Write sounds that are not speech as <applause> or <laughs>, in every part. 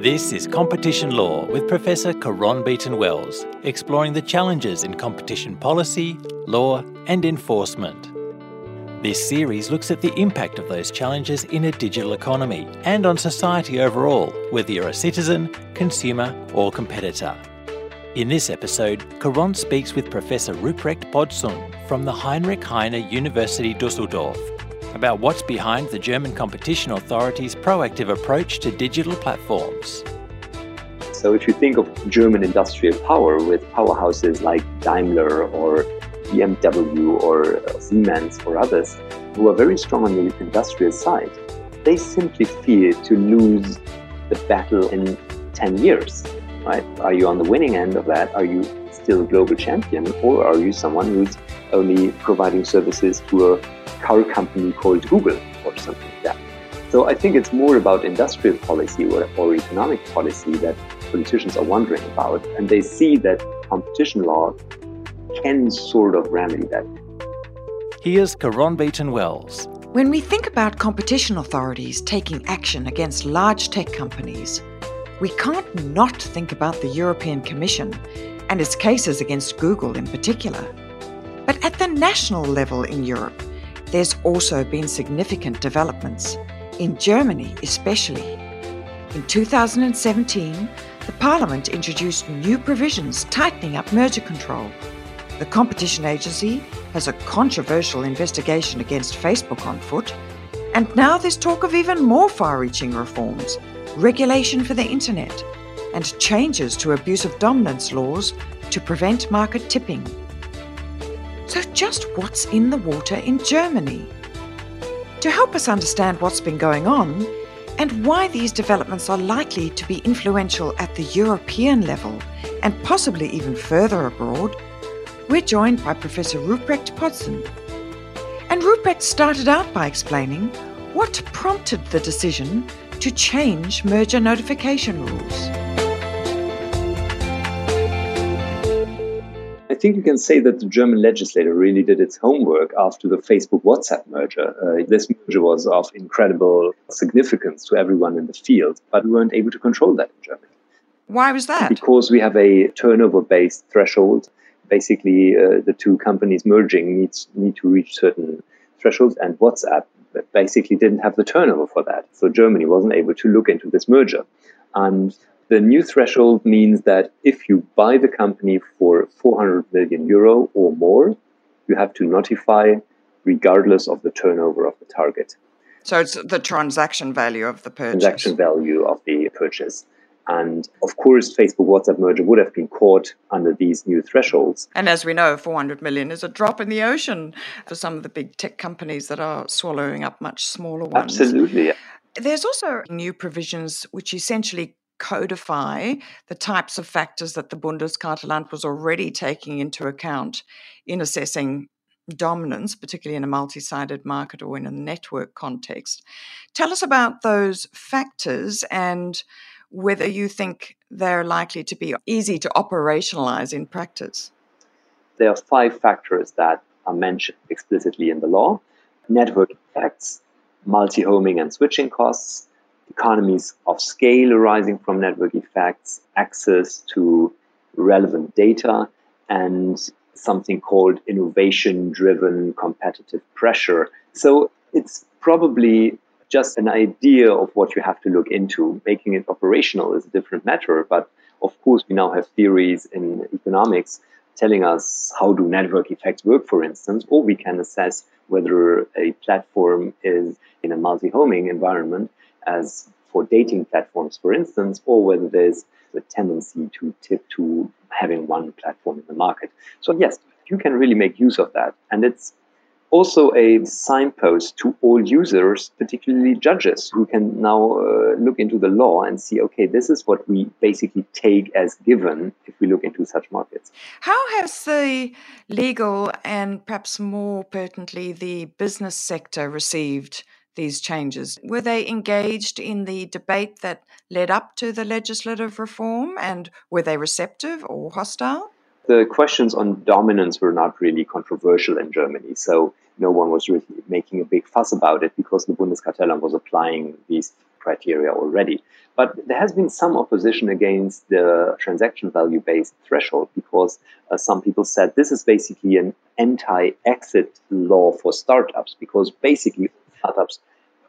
This is Competition Lore with Professor Caron Beaton Wells, exploring the challenges in competition policy, law, and enforcement. This series looks at the impact of those challenges in a digital economy and on society overall, whether you're a citizen, consumer, or competitor. In this episode, Caron speaks with Professor Rupprecht Podszun from the Heinrich Heine University Dusseldorf about what's behind the German Competition Authority's proactive approach to digital platforms. So, if you think of German industrial power with powerhouses like Daimler or BMW or uh, Siemens or others who are very strong on the industrial side, they simply fear to lose the battle in 10 years. Right? Are you on the winning end of that? Are you still a global champion, or are you someone who's only providing services to a car company called Google or something like that. So I think it's more about industrial policy or, or economic policy that politicians are wondering about, and they see that competition law can sort of remedy that. Here's Caron Beaton Wells. When we think about competition authorities taking action against large tech companies, we can't not think about the European Commission and its cases against Google in particular. But at the national level in Europe, there's also been significant developments, in Germany especially. In 2017, the Parliament introduced new provisions tightening up merger control. The Competition Agency has a controversial investigation against Facebook on foot, and now there's talk of even more far reaching reforms regulation for the internet, and changes to abuse of dominance laws to prevent market tipping. So, just what's in the water in Germany? To help us understand what's been going on and why these developments are likely to be influential at the European level and possibly even further abroad, we're joined by Professor Rupprecht Podszun. And Rupprecht started out by explaining what prompted the decision to change merger notification rules. Think you can say that the German legislator really did its homework after the Facebook WhatsApp merger. Uh, this merger was of incredible significance to everyone in the field, but we weren't able to control that in Germany. Why was that? Because we have a turnover based threshold. Basically, uh, the two companies merging needs, need to reach certain thresholds, and WhatsApp basically didn't have the turnover for that. So Germany wasn't able to look into this merger. And the new threshold means that if you buy the company for 400 million euro or more, you have to notify regardless of the turnover of the target. So it's the transaction value of the purchase. Transaction value of the purchase. And of course, Facebook WhatsApp merger would have been caught under these new thresholds. And as we know, 400 million is a drop in the ocean for some of the big tech companies that are swallowing up much smaller ones. Absolutely. There's also new provisions which essentially codify the types of factors that the Bundeskartellamt was already taking into account in assessing dominance, particularly in a multi sided market or in a network context. Tell us about those factors and whether you think they're likely to be easy to operationalize in practice. There are five factors that are mentioned explicitly in the law network effects, multi homing and switching costs, economies of scale arising from network effects, access to relevant data, and something called innovation driven competitive pressure. So it's probably just an idea of what you have to look into. Making it operational is a different matter, but of course, we now have theories in economics telling us how do network effects work, for instance, or we can assess whether a platform is in a multi-homing environment as for dating platforms, for instance, or whether there's a tendency to tip to having one platform in the market. So, yes, you can really make use of that. And it's also a signpost to all users, particularly judges, who can now uh, look into the law and see okay, this is what we basically take as given if we look into such markets. How has the legal and perhaps more pertinently the business sector received these changes? Were they engaged in the debate that led up to the legislative reform and were they receptive or hostile? The questions on dominance were not really controversial in Germany, so no one was really making a big fuss about it because the Bundeskartellamt was applying these criteria already. But there has been some opposition against the transaction value based threshold because uh, some people said this is basically an anti exit law for startups because basically startups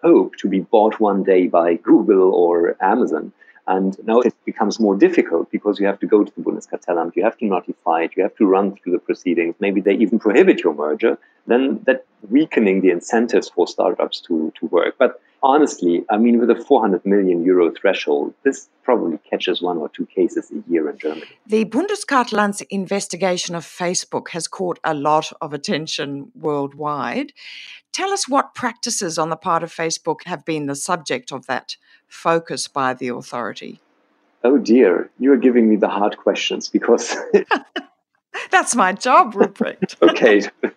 hope to be bought one day by Google or Amazon. And now it becomes more difficult because you have to go to the Bundeskartellamt, you have to notify it, you have to run through the proceedings. Maybe they even prohibit your merger. Then that weakening the incentives for startups to, to work. But honestly, I mean, with a 400 million euro threshold, this probably catches one or two cases a year in Germany. The Bundeskartellamt's investigation of Facebook has caught a lot of attention worldwide. Tell us what practices on the part of Facebook have been the subject of that focus by the authority. Oh dear, you are giving me the hard questions because. <laughs> That's my job, Rupert. <laughs> okay. <laughs>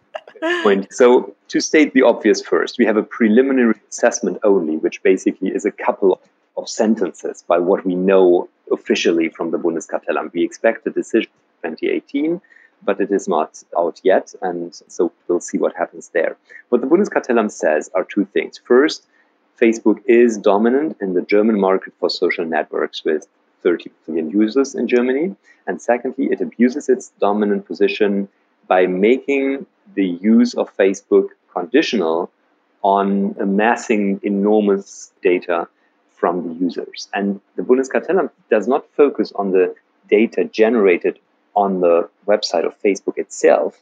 Point. So, to state the obvious first, we have a preliminary assessment only, which basically is a couple of, of sentences by what we know officially from the Bundeskartellamt. We expect a decision in 2018 but it is not out yet. And so we'll see what happens there. What the Bundeskartellamt says are two things. First, Facebook is dominant in the German market for social networks with 30 million users in Germany. And secondly, it abuses its dominant position by making the use of Facebook conditional on amassing enormous data from the users. And the Bundeskartellamt does not focus on the data generated on the website of Facebook itself,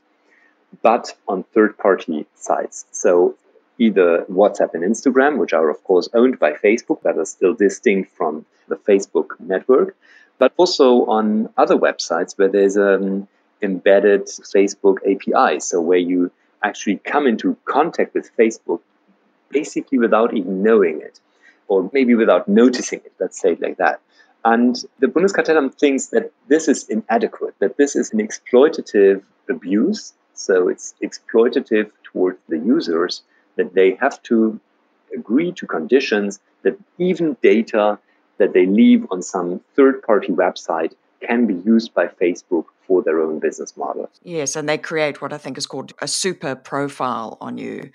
but on third party sites. So either WhatsApp and Instagram, which are of course owned by Facebook, that are still distinct from the Facebook network, but also on other websites where there's an embedded Facebook API. So where you actually come into contact with Facebook basically without even knowing it, or maybe without noticing it, let's say it like that. And the Bundeskartellamt thinks that this is inadequate, that this is an exploitative abuse. So it's exploitative towards the users, that they have to agree to conditions that even data that they leave on some third party website can be used by Facebook for their own business model. Yes, and they create what I think is called a super profile on you.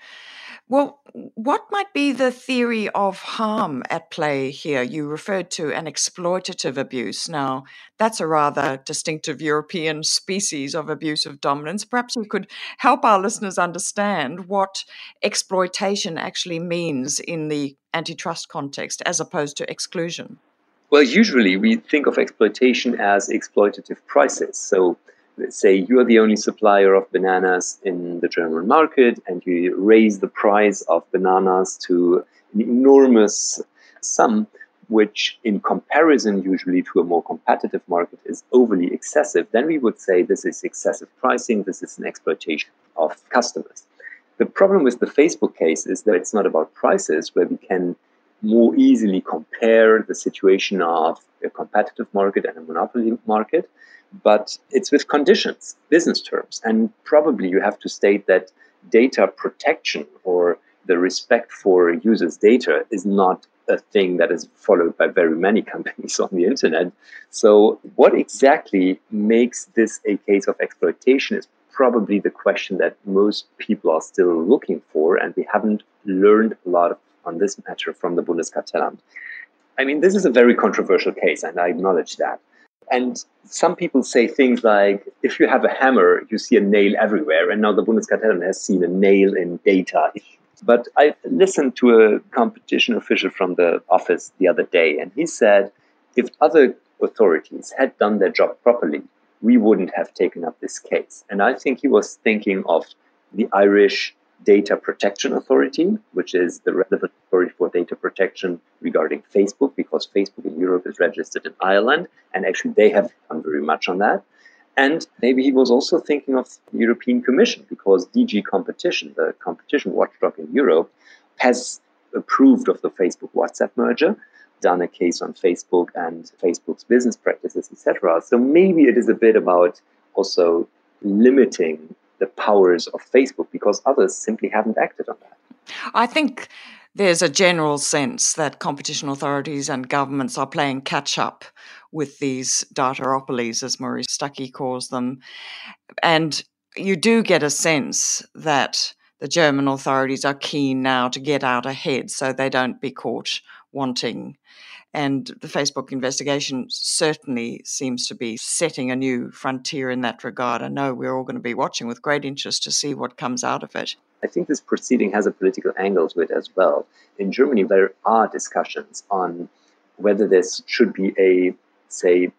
Well, what might be the theory of harm at play here? You referred to an exploitative abuse. Now, that's a rather distinctive European species of abuse of dominance. Perhaps you could help our listeners understand what exploitation actually means in the antitrust context as opposed to exclusion. Well, usually we think of exploitation as exploitative prices. So let's say you're the only supplier of bananas in the German market and you raise the price of bananas to an enormous sum, which in comparison usually to a more competitive market is overly excessive, then we would say this is excessive pricing, this is an exploitation of customers. The problem with the Facebook case is that it's not about prices where we can more easily compare the situation of a competitive market and a monopoly market but it's with conditions, business terms. And probably you have to state that data protection or the respect for users' data is not a thing that is followed by very many <laughs> companies on the internet. So, what exactly makes this a case of exploitation is probably the question that most people are still looking for, and we haven't learned a lot on this matter from the Bundeskartellamt. I mean, this is a very controversial case, and I acknowledge that. And some people say things like, if you have a hammer, you see a nail everywhere. And now the Bundeskartellamt has seen a nail in data. But I listened to a competition official from the office the other day, and he said, if other authorities had done their job properly, we wouldn't have taken up this case. And I think he was thinking of the Irish Data Protection Authority, which is the relevant authority for data protection regarding Facebook, because Facebook in Europe is registered in Ireland, and actually they have done very much on that. And maybe he was also thinking of the European Commission, because DG Competition, the competition watchdog in Europe, has approved of the Facebook WhatsApp merger, done a case on Facebook and Facebook's business practices, etc. So maybe it is a bit about also limiting the powers of Facebook because others simply haven't acted on that. I think there's a general sense that competition authorities and governments are playing catch up with these dataopolies, as Maurice Stucke calls them. And you do get a sense that the German authorities are keen now to get out ahead so they don't be caught wanting. And the Facebook investigation certainly seems to be setting a new frontier in that regard. I know we're all going to be watching with great interest to see what comes out of it. I think this proceeding has a political angle to it as well. In Germany, there are discussions on whether this should be a, say,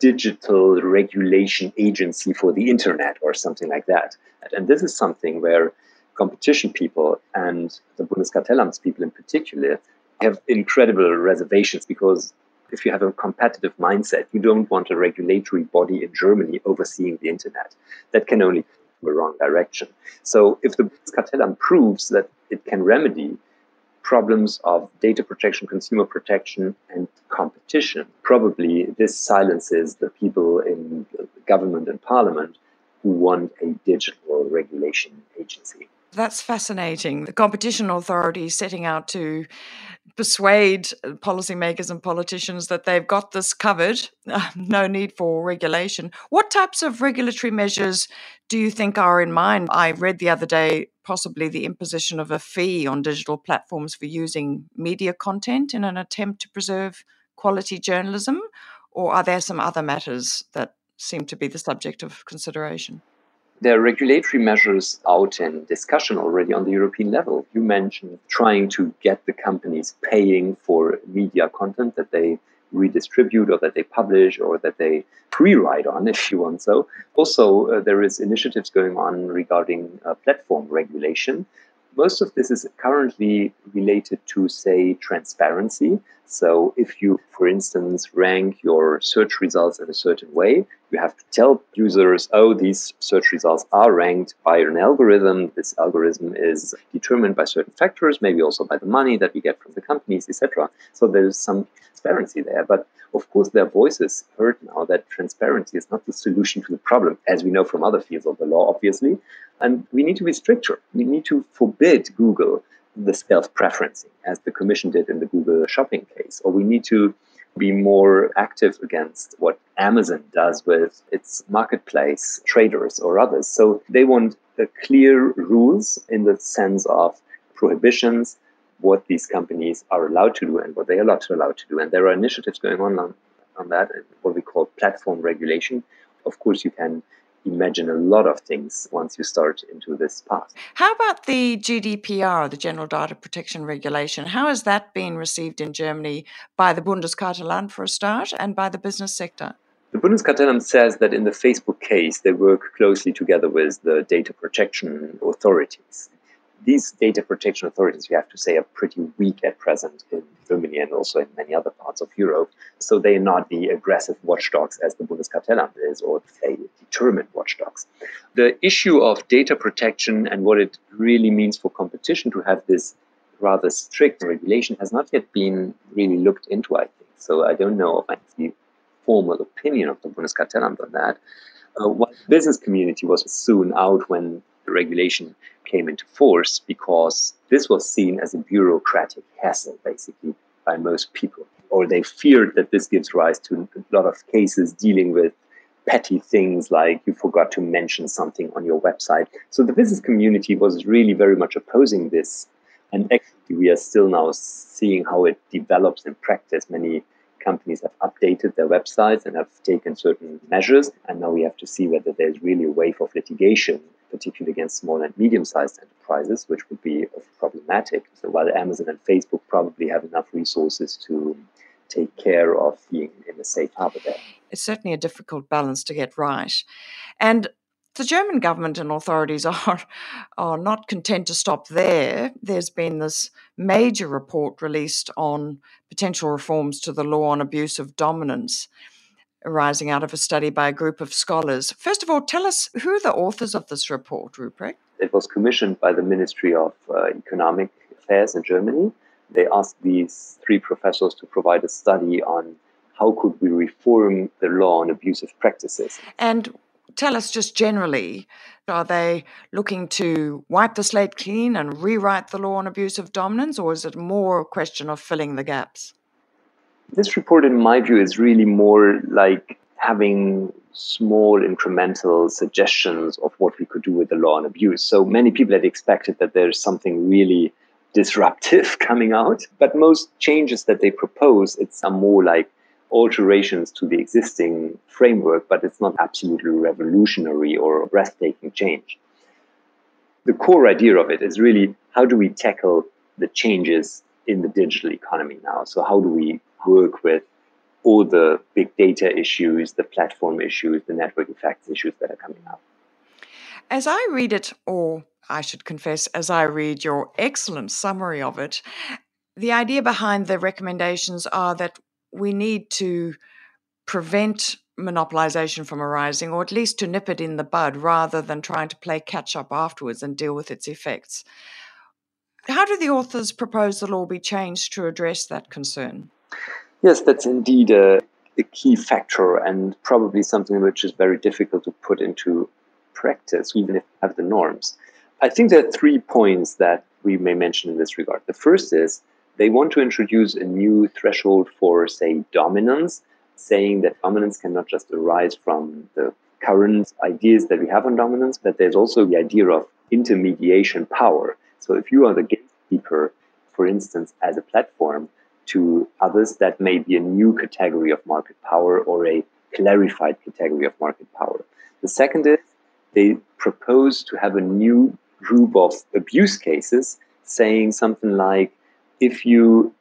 digital regulation agency for the internet or something like that. And this is something where competition people and the Bundeskartellamt people in particular have incredible reservations because if you have a competitive mindset, you don't want a regulatory body in Germany overseeing the internet. That can only go the wrong direction. So if the Bundeskartellamt proves that it can remedy problems of data protection, consumer protection, and competition, probably this silences the people in government and parliament who want a digital regulation agency. That's fascinating. The competition authority setting out to persuade uh, policymakers and politicians that they've got this covered, <laughs> uh, no need for regulation. What types of regulatory measures do you think are in mind? I read the other day possibly the imposition of a fee on digital platforms for using media content in an attempt to preserve quality journalism, or are there some other matters that seem to be the subject of consideration? There are regulatory measures out in discussion already on the European level. You mentioned trying to get the companies paying for media content that they redistribute or that they publish or that they pre-write on, <laughs> if you want so. Also, uh, there is initiatives going on regarding uh, platform regulation most of this is currently related to, say, transparency. So if you, for instance, rank your search results in a certain way, you have to tell users, oh, these search results are ranked by an algorithm. This algorithm is determined by certain factors, maybe also by the money that we get from the companies, etc. So there's some transparency there. But of course, there are voices heard now that transparency is not the solution to the problem, as we know from other fields of the law, obviously. And we need to be stricter. We need to forbid Google the self preferencing, as the Commission did in the Google shopping case. Or we need to be more active against what Amazon does with its marketplace traders or others. So they want clear rules in the sense of prohibitions, what these companies are allowed to do and what they are not allowed to do. And there are initiatives going on on, on that, what we call platform regulation. Of course, you can imagine a lot of things once you start into this path. How about the GDPR, the General Data Protection Regulation? How has that been received in Germany by the Bundeskartellamt for a start and by the business sector? The Bundeskartellamt says that in the Facebook case, they work closely together with the data protection authorities these data protection authorities, you have to say, are pretty weak at present in Germany and also in many other parts of Europe. So they are not the aggressive watchdogs as the Bundeskartellamt is, or say determined watchdogs. The issue of data protection and what it really means for competition to have this rather strict regulation has not yet been really looked into, I think. So I don't know of any formal opinion of the Bundeskartellamt on that. Uh, what business community was soon out when the regulation came into force because this was seen as a bureaucratic hassle, basically, by most people. Or they feared that this gives rise to a lot of cases dealing with petty things like you forgot to mention something on your website. So the business community was really very much opposing this. And actually, we are still now seeing how it develops in practice. Many companies have updated their websites and have taken certain measures. And now we have to see whether there's really a wave of litigation particularly against small and medium sized enterprises, which would be problematic. So while Amazon and Facebook probably have enough resources to take care of being in a safe harbor there. It's certainly a difficult balance to get right. And the German government and authorities <laughs> are, are not content to stop there. There's been this major report released on potential reforms to the law on abuse of dominance arising out of a study by a group of scholars. First of all, tell us who are the authors of this report, Rupprecht? It was commissioned by the Ministry of uh, Economic Affairs in Germany. They asked these three professors to provide a study on how could we reform the law on abusive practices. And tell us just generally, are they looking to wipe the slate clean and rewrite the law on abusive dominance, or is it more a question of filling the gaps? This report, in my view, is really more like having small incremental suggestions of what we could do with the law on abuse. So many people had expected that there's something really disruptive <laughs> coming out. But most changes that they propose, it's some more like alterations to the existing framework, but it's not absolutely revolutionary or breathtaking change. The core idea of it is really how do we tackle the changes in the digital economy now? So, how do we work with all the big data issues, the platform issues, the network effects issues that are coming up? As I read it, or I should confess, as I read your excellent summary of it, the idea behind the recommendations are that we need to prevent monopolization from arising, or at least to nip it in the bud rather than trying to play catch up afterwards and deal with its effects. How do the authors propose the law be changed to address that concern? Yes, that's indeed a, a key factor and probably something which is very difficult to put into practice, even if you have the norms. I think there are three points that we may mention in this regard. The first is they want to introduce a new threshold for, say, dominance, saying that dominance cannot just arise from the current ideas that we have on dominance, but there's also the idea of intermediation power. So if you are the gatekeeper, for instance, as a platform to others, that may be a new category of market power or a clarified category of market power. The second is they propose to have a new group of abuse cases, saying something like if you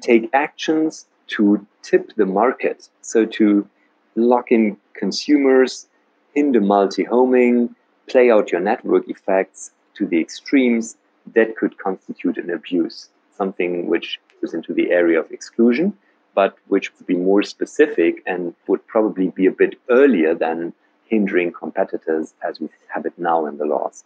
take actions to tip the market, so to lock in consumers, hinder multi homing, play out your network effects to the extremes, that could constitute an abuse, something which goes into the area of exclusion, but which would be more specific and would probably be a bit earlier than hindering competitors as we have it now in the laws.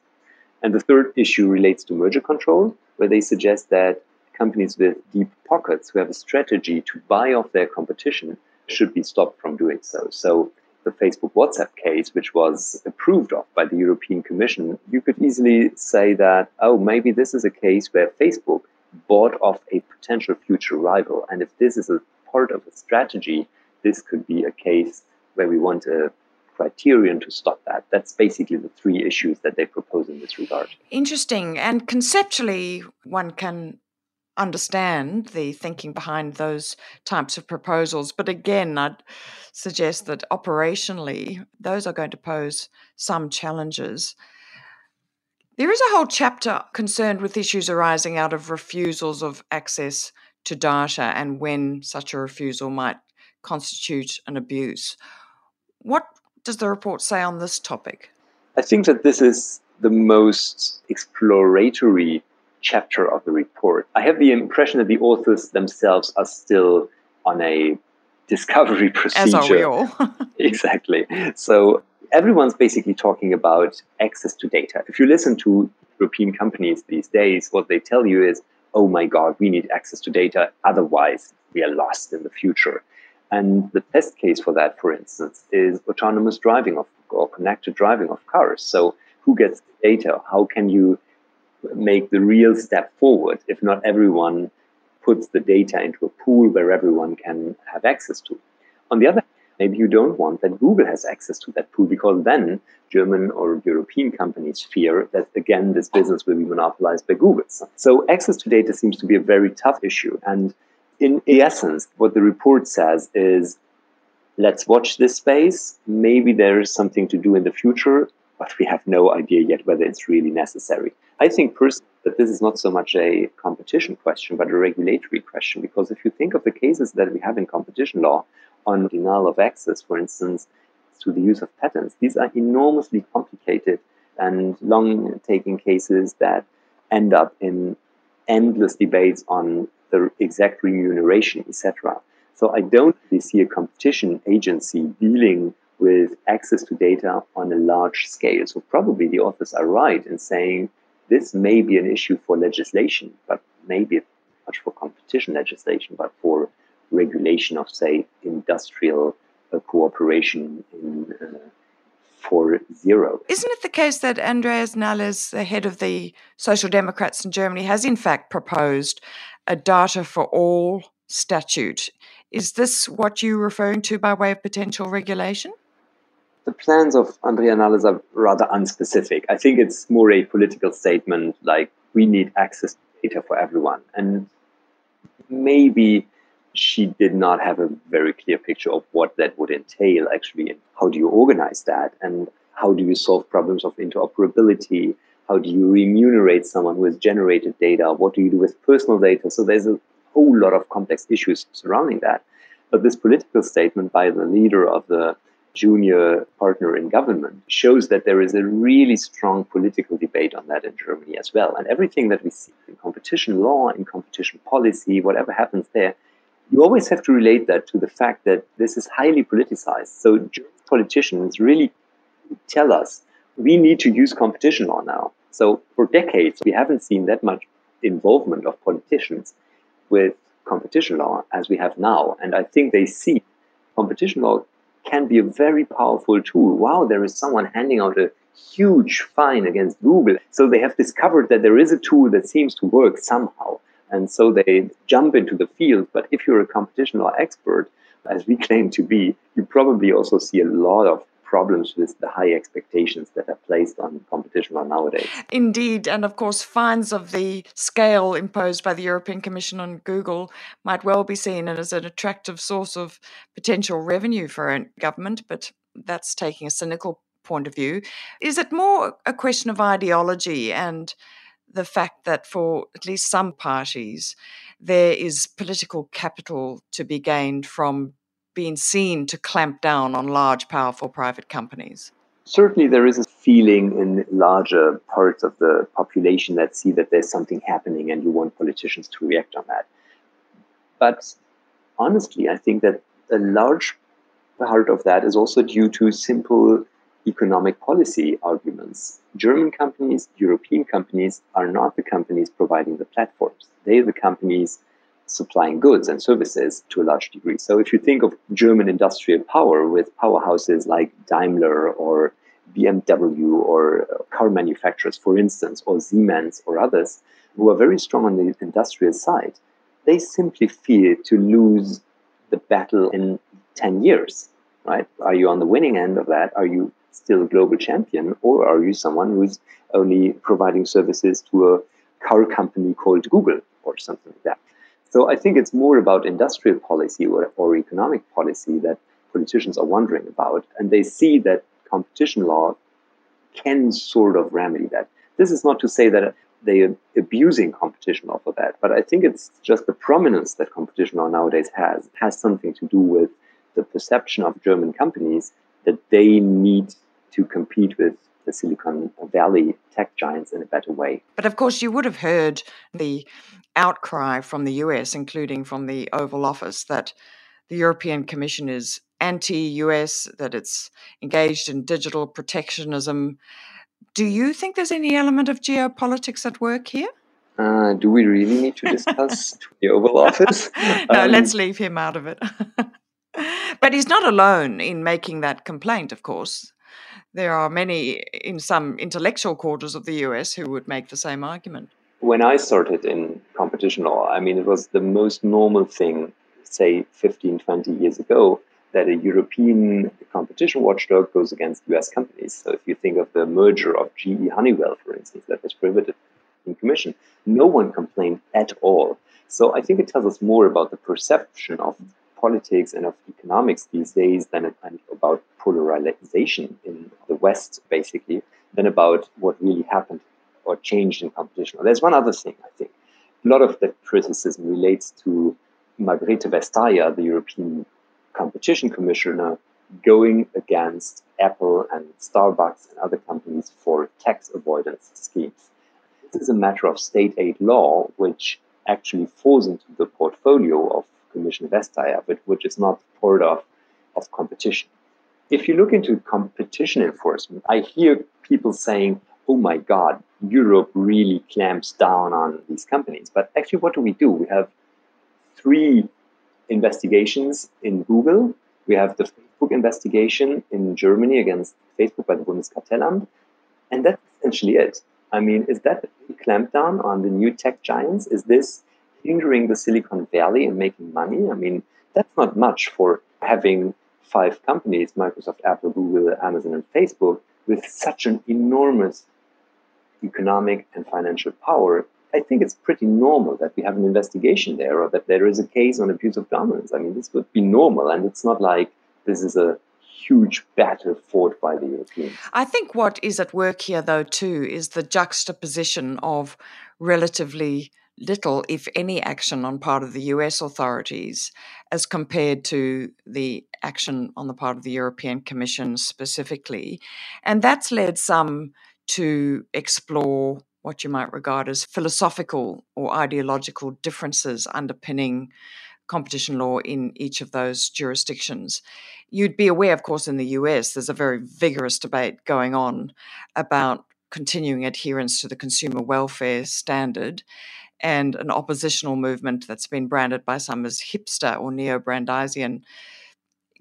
And the third issue relates to merger control, where they suggest that companies with deep pockets who have a strategy to buy off their competition should be stopped from doing so. So the Facebook WhatsApp case, which was approved of by the European Commission, you could easily say that, oh, maybe this is a case where Facebook bought off a potential future rival. And if this is a part of a strategy, this could be a case where we want a criterion to stop that. That's basically the three issues that they propose in this regard. Interesting. And conceptually, one can understand the thinking behind those types of proposals. But again, I'd suggest that operationally, those are going to pose some challenges. There is a whole chapter concerned with issues arising out of refusals of access to data and when such a refusal might constitute an abuse. What does the report say on this topic? I think that this is the most exploratory chapter of the report. I have the impression that the authors themselves are still on a discovery procedure. <laughs> As are we all. <laughs> exactly. So everyone's basically talking about access to data. If you listen to European companies these days, what they tell you is, oh my God, we need access to data. Otherwise, we are lost in the future. And the test case for that, for instance, is autonomous driving of or connected driving of cars. So who gets the data? How can you make the real step forward if not everyone puts the data into a pool where everyone can have access to? On the other maybe you don't want that Google has access to that pool because then German or European companies fear that again this business will be monopolized by Google. So access to data seems to be a very tough issue and in essence, what the report says is let's watch this space. Maybe there is something to do in the future, but we have no idea yet whether it's really necessary. I think personally that this is not so much a competition question, but a regulatory question. Because if you think of the cases that we have in competition law on denial of access, for instance, to the use of patents, these are enormously complicated and long taking cases that end up in endless debates on the exact remuneration, etc. So I don't really see a competition agency dealing with access to data on a large scale. So probably the authors are right in saying this may be an issue for legislation, but maybe much for competition legislation, but for regulation of, say, industrial uh, cooperation in uh, for zero. Isn't it the case that Andreas Nahles, the head of the Social Democrats in Germany, has in fact proposed a data for all statute? Is this what you're referring to by way of potential regulation? The plans of Andrea Nahles are rather unspecific. I think it's more a political statement like we need access to data for everyone. And maybe she did not have a very clear picture of what that would entail actually. And how do you organize that? And how do you solve problems of interoperability? How do you remunerate someone who has generated data? What do you do with personal data? So there's a whole lot of complex issues surrounding that. But this political statement by the leader of the junior partner in government shows that there is a really strong political debate on that in Germany as well. And everything that we see in competition law, in competition policy, whatever happens there, you always have to relate that to the fact that this is highly politicized. So politicians really tell us we need to use competition law now. So for decades, we haven't seen that much involvement of politicians with competition law as we have now. And I think they see competition law can be a very powerful tool. Wow, there is someone handing out a huge fine against Google. So they have discovered that there is a tool that seems to work somehow. And so they jump into the field. But if you're a competition expert, as we claim to be, you probably also see a lot of problems with the high expectations that are placed on competition law nowadays. Indeed. And of course, fines of the scale imposed by the European Commission on Google might well be seen as an attractive source of potential revenue for a government, but that's taking a cynical point of view. Is it more a question of ideology and the fact that for at least some parties, there is political capital to be gained from being seen to clamp down on large, powerful private companies? Certainly, there is a feeling in larger parts of the population that see that there's something happening and you want politicians to react on that. But honestly, I think that a large part of that is also due to simple economic policy arguments. German companies, European companies are not the companies providing the platforms. They're the companies supplying goods and services to a large degree. So if you think of German industrial power with powerhouses like Daimler or BMW or car manufacturers, for instance, or Siemens or others who are very strong on the industrial side, they simply fear to lose the battle in 10 years, right? Are you on the winning end of that? Are you still a global champion, or are you someone who's only providing services to a car company called Google or something like that? So I think it's more about industrial policy or, or economic policy that politicians are wondering about, and they see that competition law can sort of remedy that. This is not to say that they are abusing competition law for that, but I think it's just the prominence that competition law nowadays has has something to do with the perception of German companies that they need to compete with the Silicon Valley tech giants in a better way. But of course, you would have heard the outcry from the US, including from the Oval Office, that the European Commission is anti US, that it's engaged in digital protectionism. Do you think there's any element of geopolitics at work here? Uh, do we really need to discuss <laughs> the Oval Office? <laughs> no, um, let's leave him out of it. <laughs> but he's not alone in making that complaint, of course there are many in some intellectual quarters of the US who would make the same argument. When I started in competition law, I mean, it was the most normal thing, say 15, 20 years ago, that a European competition watchdog goes against US companies. So if you think of the merger of GE Honeywell, for instance, that was prohibited in commission, no one complained at all. So I think it tells us more about the perception of politics and of economics these days than about polarization in the West, basically, than about what really happened or changed in competition. There's one other thing, I think. A lot of the criticism relates to Margrethe Vestager, the European Competition Commissioner, going against Apple and Starbucks and other companies for tax avoidance schemes. This is a matter of state aid law, which actually falls into the portfolio of Commission Vestager, but which is not part of, of competition. If you look into competition enforcement, I hear people saying, oh my God, Europe really clamps down on these companies. But actually, what do we do? We have three investigations in Google. We have the Facebook investigation in Germany against Facebook by the Bundeskartellamt. And that's essentially it. I mean, is that a clampdown on the new tech giants? Is this hindering the Silicon Valley and making money? I mean, that's not much for having five companies Microsoft, Apple, Google, Amazon, and Facebook with such an enormous economic and financial power, I think it's pretty normal that we have an investigation there or that there is a case on abuse of dominance. I mean, this would be normal, and it's not like this is a huge battle fought by the Europeans. I think what is at work here, though, too, is the juxtaposition of relatively little, if any, action on part of the US authorities as compared to the action on the part of the European Commission specifically. And that's led some to explore what you might regard as philosophical or ideological differences underpinning competition law in each of those jurisdictions. You'd be aware, of course, in the US, there's a very vigorous debate going on about continuing adherence to the consumer welfare standard and an oppositional movement that's been branded by some as hipster or neo Brandeisian.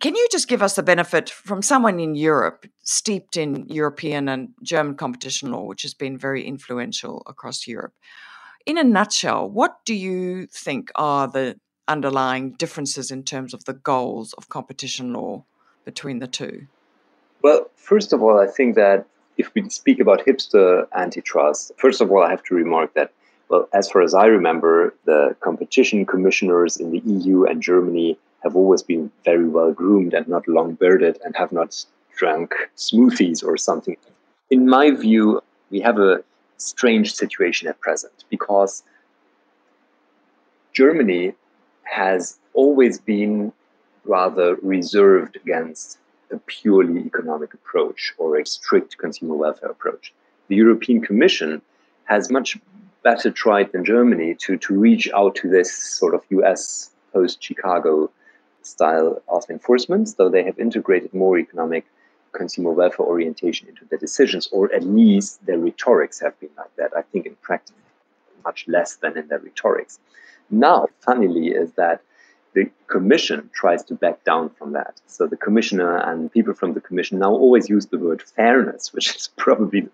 Can you just give us the benefit from someone in Europe, steeped in European and German competition law, which has been very influential across Europe? In a nutshell, what do you think are the underlying differences in terms of the goals of competition law between the two? Well, first of all, I think that if we speak about hipster antitrust, first of all, I have to remark that, well, as far as I remember, the competition commissioners in the EU and Germany have always been very well groomed and not long bearded and have not drunk smoothies or something. In my view, we have a strange situation at present because Germany has always been rather reserved against a purely economic approach or a strict consumer welfare approach. The European Commission has much better tried than Germany to, to reach out to this sort of US post Chicago style of enforcement, though they have integrated more economic consumer welfare orientation into their decisions, or at least their rhetorics have been like that. I think in practice, much less than in their rhetorics. Now, funnily, is that the commission tries to back down from that. So the commissioner and people from the commission now always use the word fairness, <laughs> which is probably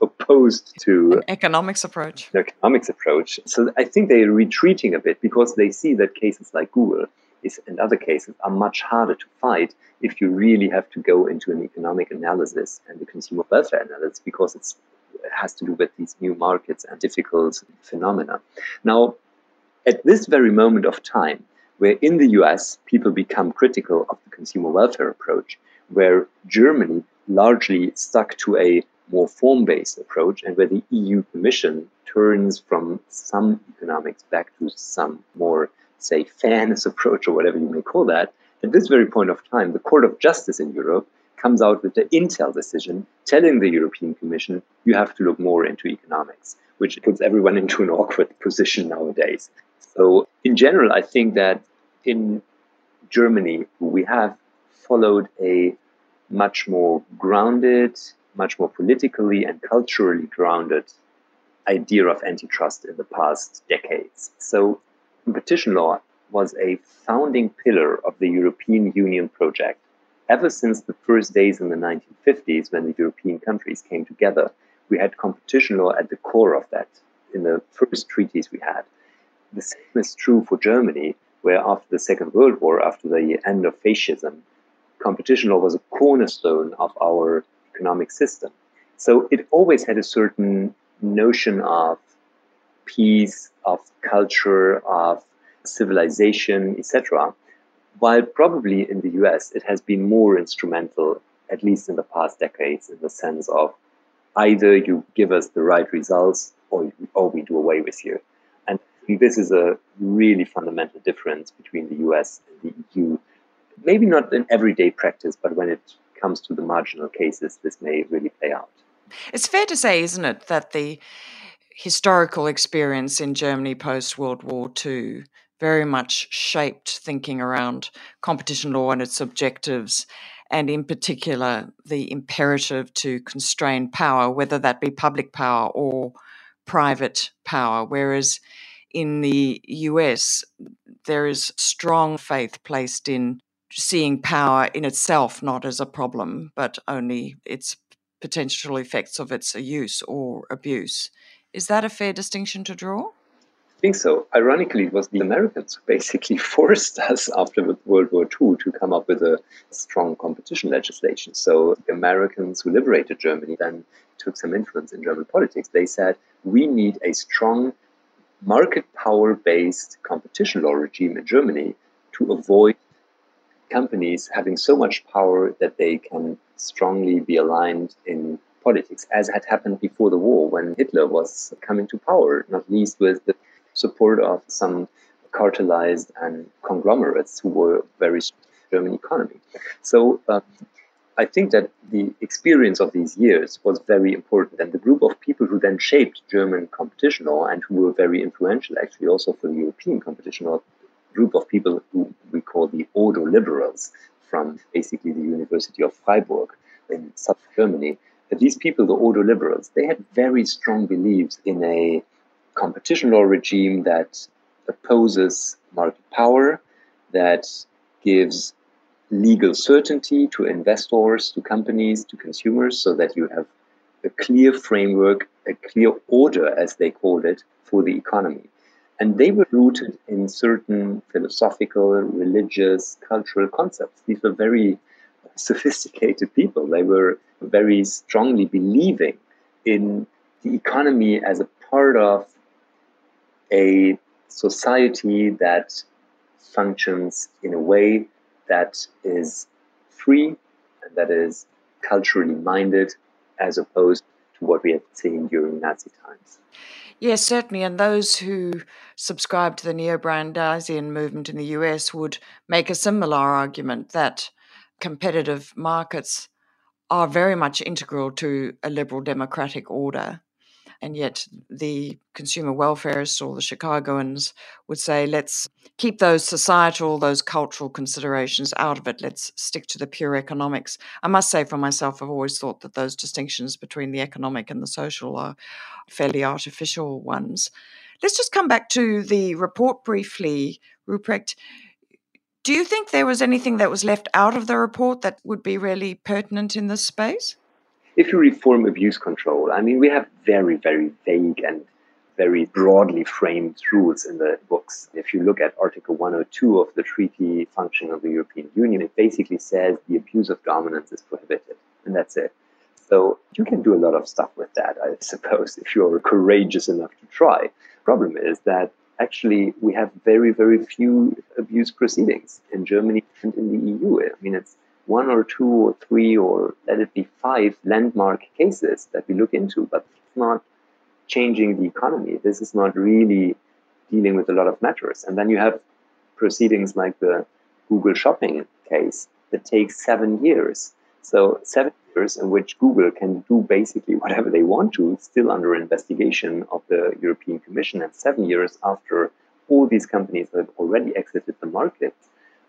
opposed to An economics approach. The economics approach. So I think they're retreating a bit because they see that cases like Google is, and other cases are much harder to fight if you really have to go into an economic analysis and the consumer welfare analysis because it's it has to do with these new markets and difficult phenomena. Now, at this very moment of time, where in the US people become critical of the consumer welfare approach, where Germany largely stuck to a more form based approach, and where the EU Commission turns from some economics back to some more, say, fairness approach or whatever you may call that, at this very point of time, the Court of Justice in Europe comes out with the Intel decision telling the European Commission you have to look more into economics, which puts everyone <laughs> into an awkward position nowadays. So, in general, I think that in Germany, we have followed a much more grounded, much more politically and culturally grounded idea of antitrust in the past decades. So, competition law was a founding pillar of the European Union project ever since the first days in the 1950s when the European countries came together. We had competition law at the core of that in the first treaties we had. The same is true for Germany, where after the Second World War, after the end of fascism, competition law was a cornerstone of our economic system. So it always had a certain notion of peace, of culture, of civilization, etc. While probably in the US it has been more instrumental, at least in the past decades, in the sense of either you give us the right results or, or we do away with you And this is a really fundamental difference between the US and the EU. Maybe not in everyday practice, but when it comes to the marginal cases, this may really play out. It's fair to say, isn't it, that the historical experience in Germany post World War II very much shaped thinking around competition law and its objectives, and in particular, the imperative to constrain power, whether that be public power or private power. Whereas in the US, there is strong faith placed in seeing power in itself not as a problem, but only its potential effects of its use or abuse. Is that a fair distinction to draw? I think so. Ironically, it was the Americans who basically <laughs> forced us after World War II to come up with a strong competition legislation. So the Americans who liberated Germany then took some influence in German politics. They said, we need a strong market power based competition law regime in Germany to avoid companies having so much power that they can strongly be aligned in politics, as had happened before the war when Hitler was coming to power, not least with the support of some cartelized and conglomerates who were very German economy. So uh, I think that the experience of these years was very important, and the group of people who then shaped German competition law and who were very influential, actually, also for the European competition law, group of people who we call the Ordo liberals from basically the University of Freiburg in South Germany. But these people, the Ordo liberals, they had very strong beliefs in a competition law regime that opposes market power, that gives legal certainty to investors, to companies, to consumers, so that you have a clear framework, a clear order, as they called it, for the economy. And they were rooted in certain philosophical, religious, cultural concepts. These were very sophisticated people. They were very strongly believing in the economy as a part of a society that functions in a way that is free and that is culturally minded as opposed to what we have seen during Nazi times. Yes, certainly. And those who subscribe to the neo Brandeisian movement in the US would make a similar argument that competitive markets are very much integral to a liberal democratic order and yet the consumer welfareists or the Chicagoans would say, let's keep those societal, those cultural considerations out of it. Let's stick to the pure economics. I must say for myself, I've always thought that those distinctions between the economic and the social are fairly artificial ones. Let's just come back to the report briefly, Rupprecht. Do you think there was anything that was left out of the report that would be really pertinent in this space? If you reform abuse control, I mean, we have very, very vague and very broadly framed rules in the books. If you look at Article 102 of the Treaty Function of the European Union, it basically says the abuse of dominance is prohibited, and that's it. So you can do a lot of stuff with that, I suppose, if you're courageous enough to try. Problem is that actually we have very, very few abuse proceedings in Germany and in the EU. I mean, it's one or two or three or let it be five landmark cases that we look into, but it's not changing the economy. This is not really dealing with a lot of matters. And then you have proceedings like the Google shopping case that takes seven years. So seven years in which Google can do basically whatever they want to, still under investigation of the European Commission, and seven years after all these companies have already exited the market,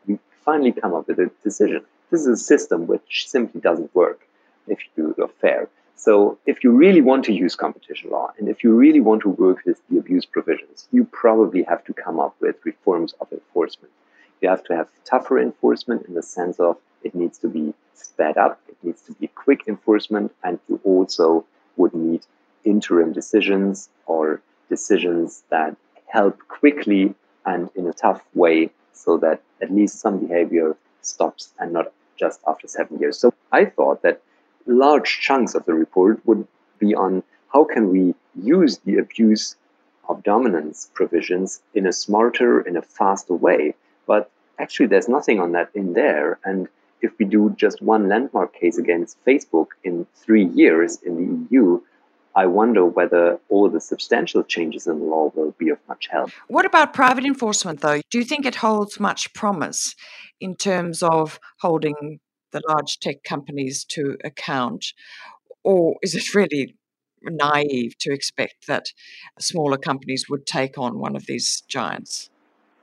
we finally come up with a decision. This is a system which simply doesn't work if you are fair. So if you really want to use competition law and if you really want to work with the abuse provisions, you probably have to come up with reforms of enforcement. You have to have tougher enforcement in the sense of it needs to be sped up, it needs to be quick enforcement, and you also would need interim decisions or decisions that help quickly and in a tough way so that at least some behavior stops and not just after seven years. So I thought that large chunks of the report would be on how can we use the abuse of dominance provisions in a smarter, in a faster way. But actually, there's nothing on that in there. And if we do just one landmark case against Facebook in three years in the EU, I wonder whether all the substantial changes in the law will be of much help. What about private enforcement, though? Do you think it holds much promise in terms of holding the large tech companies to account? Or is it really naive to expect that smaller companies would take on one of these giants?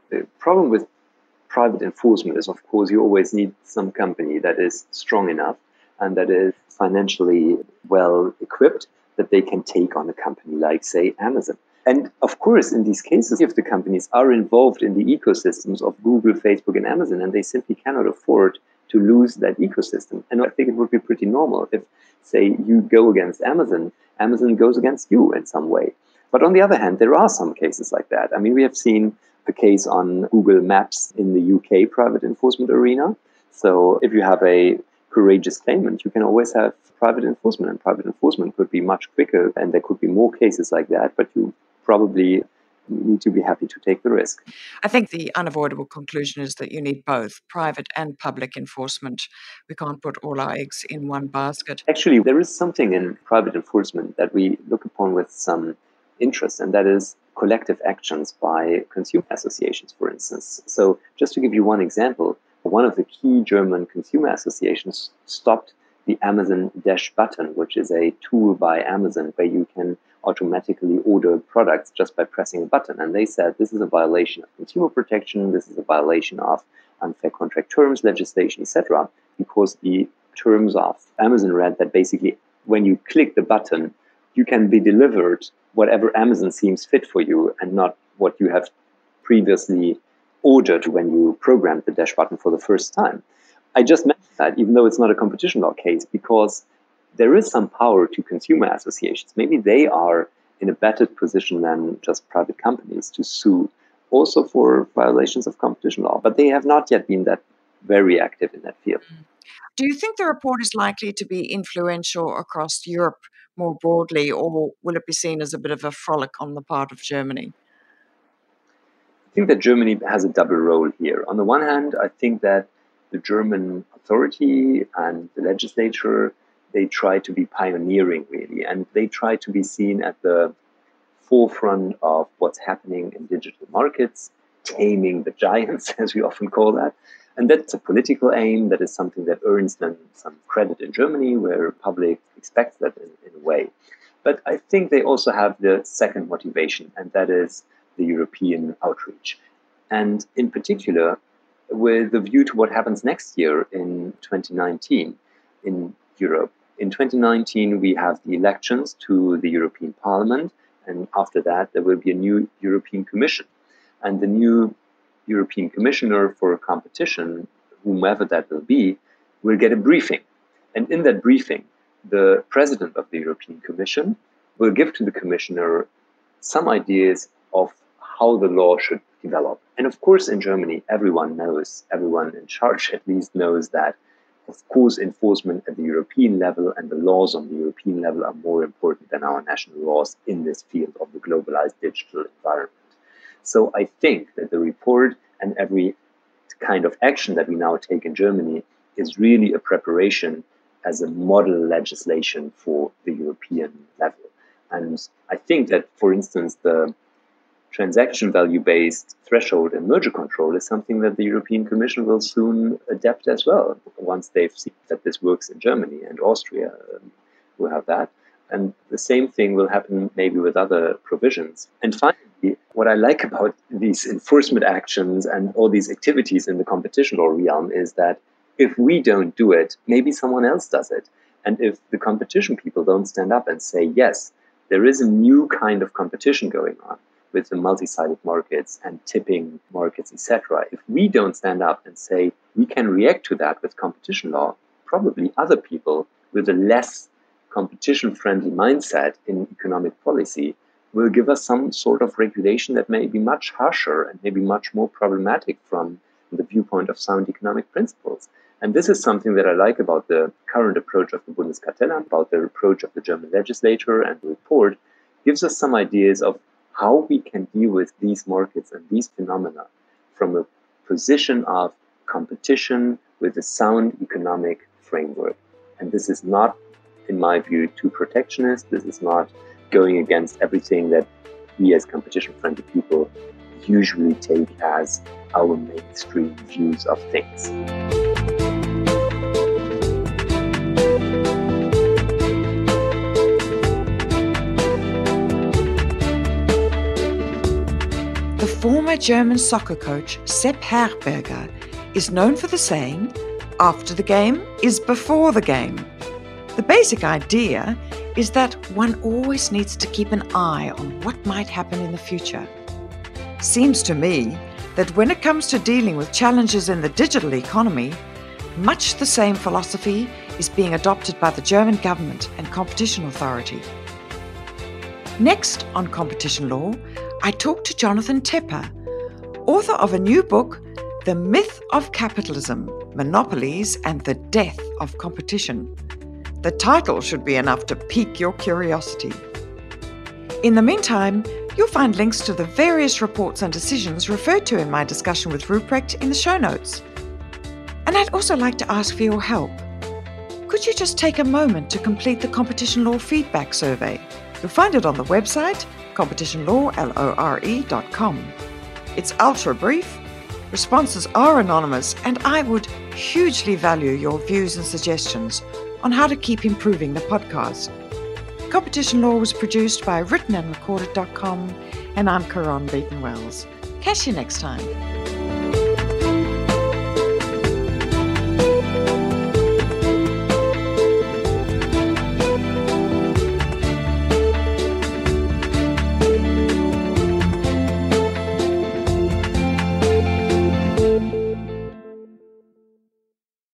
The problem with private enforcement is, of course, you always need some company that is strong enough and that is financially well equipped that they can take on a company like, say, Amazon. And of course, in these cases, if the companies are involved in the ecosystems of Google, Facebook, and Amazon, and they simply cannot afford to lose that ecosystem. And I think it would be pretty normal if, say, you go against Amazon, Amazon goes against you in some way. But on the other hand, there are some cases like that. I mean, we have seen a case on Google Maps in the UK private enforcement arena. So if you have a courageous claimant, you can always have private enforcement, and private enforcement could be much quicker, and there could be more cases like that, but you probably need to be happy to take the risk. I think the unavoidable conclusion is that you need both private and public enforcement. We can't put all our eggs in one basket. Actually, there is something in private enforcement that we look upon with some interest, and that is collective actions by consumer associations, for instance. So, just to give you one example, one of the key German consumer associations stopped the Amazon Dash button, which is a tool by Amazon where you can automatically order products just by pressing a button. And they said this is a violation of consumer protection, this is a violation of unfair contract terms legislation, etc. Because the terms of Amazon read that basically when you click the button, you can be delivered whatever Amazon seems fit for you and not what you have previously ordered when you programmed the dash button for the first time. I just mentioned that, even though it's not a competition law case, because there is some power to consumer associations. Maybe they are in a better position than just private companies to sue also for violations of competition law, but they have not yet been that very active in that field. Mm. Do you think the report is likely to be influential across Europe more broadly, or will it be seen as a bit of a frolic on the part of Germany? I think that Germany has a double role here. On the one hand, I think that the German authority and the legislature they try to be pioneering really, and they try to be seen at the forefront of what's happening in digital markets, taming the giants, <laughs> as we often call that. And that's a political aim. That is something that earns them some credit in Germany, where the public expects that in, in a way. But I think they also have the second motivation, and that is the European outreach. And in particular, with a view to what happens next year in 2019 in Europe. In 2019, we have the elections to the European Parliament, and after that, there will be a new European Commission. And the new European Commissioner for Competition, whomever that will be, will get a briefing. And in that briefing, the President of the European Commission will give to the Commissioner some ideas of how the law should develop. And of course, in Germany, everyone knows, everyone in charge at least knows that, of course, enforcement at the European level and the laws on the European level are more important than our national laws in this field of the globalized digital environment. So I think that the report and every kind of action that we now take in Germany is really a preparation as a model legislation for the European level. And I think that, for instance, the transaction value based threshold and merger control is something that the European Commission will soon adapt as well once they've seen that this works in Germany and Austria um, will have that. And the same thing will happen maybe with other provisions. And finally, what I like about these enforcement actions and all these activities in the competition law realm is that if we don't do it, maybe someone else does it. And if the competition people don't stand up and say, yes, there is a new kind of competition going on, with the multi-sided markets and tipping markets, etc. If we don't stand up and say we can react to that with competition law, probably other people with a less competition-friendly mindset in economic policy will give us some sort of regulation that may be much harsher and maybe much more problematic from the viewpoint of sound economic principles. And this is something that I like about the current approach of the Bundeskartellamt, about the approach of the German legislature and the report, gives us some ideas of how we can deal with these markets and these phenomena from a position of competition with a sound economic framework. And this is not, in my view, too protectionist. This is not going against everything that we as competition friendly people usually take as our mainstream views of things. Former German soccer coach Sepp Herberger is known for the saying, after the game is before the game. The basic idea is that one always needs to keep an eye on what might happen in the future. Seems to me that when it comes to dealing with challenges in the digital economy, much the same philosophy is being adopted by the German government and competition authority. Next on Competition Lore, I talked to Jonathan Tepper, author of a new book, The Myth of Capitalism Monopolies and the Death of Competition. The title should be enough to pique your curiosity. In the meantime, you'll find links to the various reports and decisions referred to in my discussion with Rupprecht in the show notes. And I'd also like to ask for your help. Could you just take a moment to complete the Competition Lore feedback survey? You'll find it on the website competitionlawlore.com. It's ultra brief, responses are anonymous, and I would hugely value your views and suggestions on how to keep improving the podcast. Competition Lore was produced by writtenandrecorded.com, and I'm Caron Beaton Wells. Catch you next time.